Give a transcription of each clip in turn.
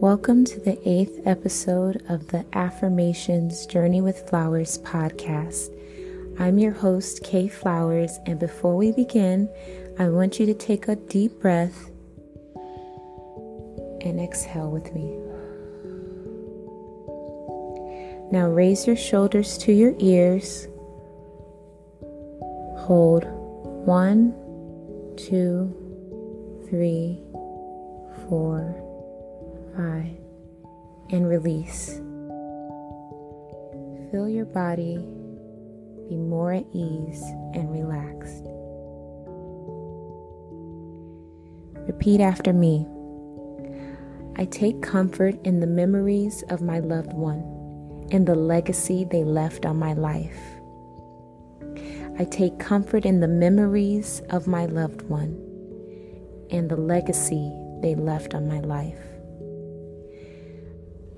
Welcome to the eighth episode of the Affirmations Journey with Flowerz podcast. I'm your host, Kay Flowerz, and before we begin, I want you to take a deep breath and exhale with me. Now raise your shoulders to your ears. Hold one, two, three, four, and release. Feel your body be more at ease and relaxed. Repeat after me. I take comfort in the memories of my loved one and the legacy they left on my life. I take comfort in the memories of my loved one and the legacy they left on my life.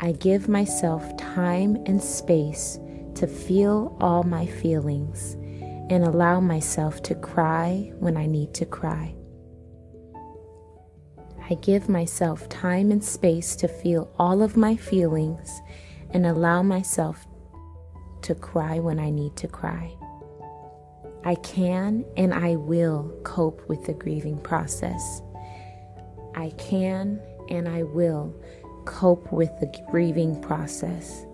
I give myself time and space to feel all my feelings and allow myself to cry when I need to cry. I give myself time and space to feel all of my feelings and allow myself to cry when I need to cry. I can and I will cope with the grieving process. I can and I will cope with the grieving process.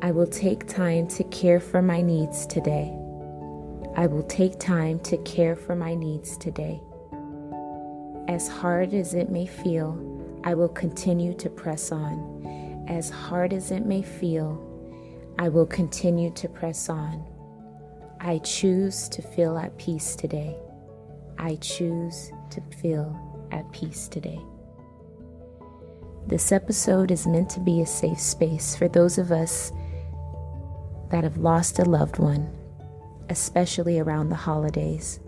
I will take time to care for my needs today. I will take time to care for my needs today. As hard as it may feel, I will continue to press on. As hard as it may feel, I will continue to press on. I choose to feel at peace today. I choose to feel at peace today. This episode is meant to be a safe space for those of us that have lost a loved one, especially around the holidays.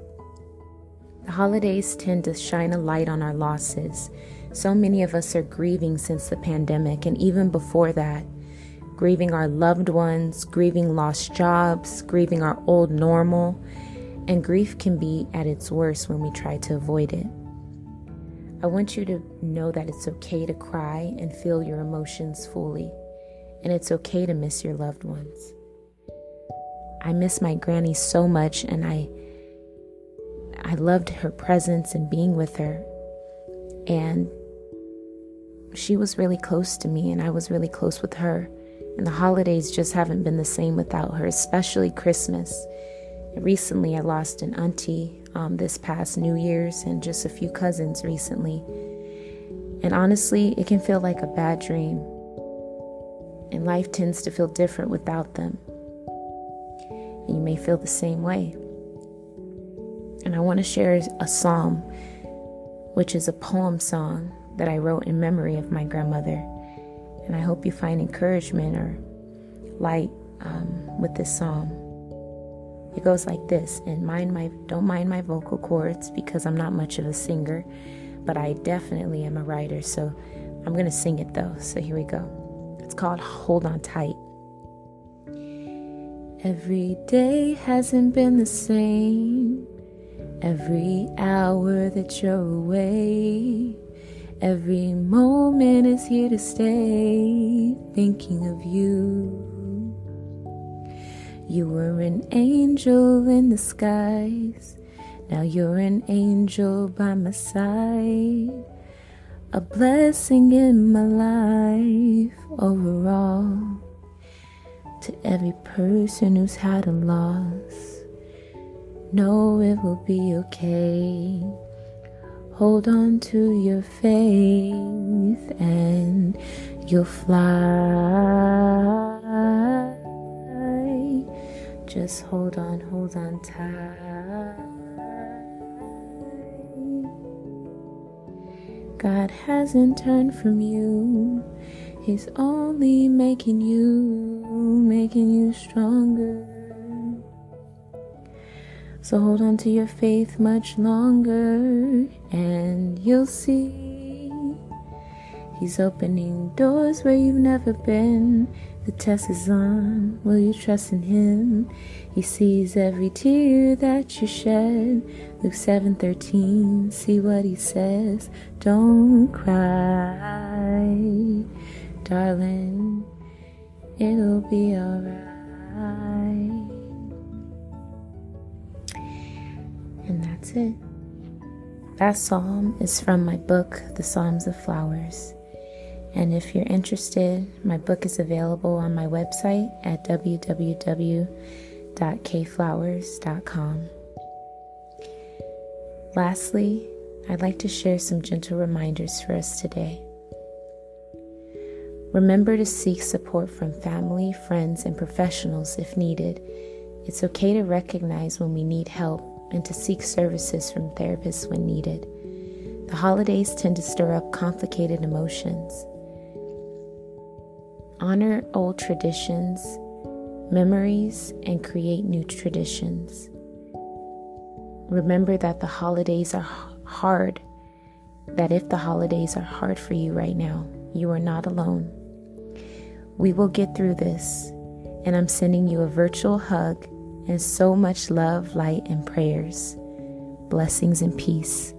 The holidays tend to shine a light on our losses. So many of us are grieving since the pandemic, and even before that, grieving our loved ones, grieving lost jobs, grieving our old normal, and grief can be at its worst when we try to avoid it. I want you to know that it's okay to cry and feel your emotions fully, and it's okay to miss your loved ones. I miss my granny so much, and I I loved her presence and being with her. And she was really close to me, and I was really close with her. And the holidays just haven't been the same without her, especially Christmas. Recently, I lost an auntie um, this past New Year's and just a few cousins recently. And honestly, it can feel like a bad dream. And life tends to feel different without them. And you may feel the same way. And I want to share a psalm, which is a poem song that I wrote in memory of my grandmother. And I hope you find encouragement or light um, with this psalm. It goes like this, and mind my don't mind my vocal cords because I'm not much of a singer, but I definitely am a writer, so I'm gonna sing it though. So here we go. It's called Hold On Tight. Every day hasn't been the same. Every hour that you're away, every moment is here to stay, thinking of you. You were an angel in the skies, now you're an angel by my side. A blessing in my life overall. To every person who's had a loss Know it will be okay. Hold on to your faith and you'll fly. Just hold on, hold on tight. God hasn't turned from you, He's only making you, making you stronger. So hold on to your faith much longer, and you'll see He's opening doors where you've never been, The test is on. Will you trust in him? He sees every tear that you shed. Luke 7:13. See what he says. Don't cry, darling. It'll be alright. And that's it. That psalm is from my book, The Psalms of Flowerz. And if you're interested, my book is available on my website at www.kayflowerz.com. Lastly, I'd like to share some gentle reminders for us today. Remember to seek support from family, friends, and professionals if needed. It's okay to recognize when we need help and to seek services from therapists when needed. The holidays tend to stir up complicated emotions. Honor old traditions, memories, and create new traditions. Remember that the holidays are hard, that if the holidays are hard for you right now, you are not alone. We will get through this, and I'm sending you a virtual hug and so much love, light, and prayers. Blessings and peace.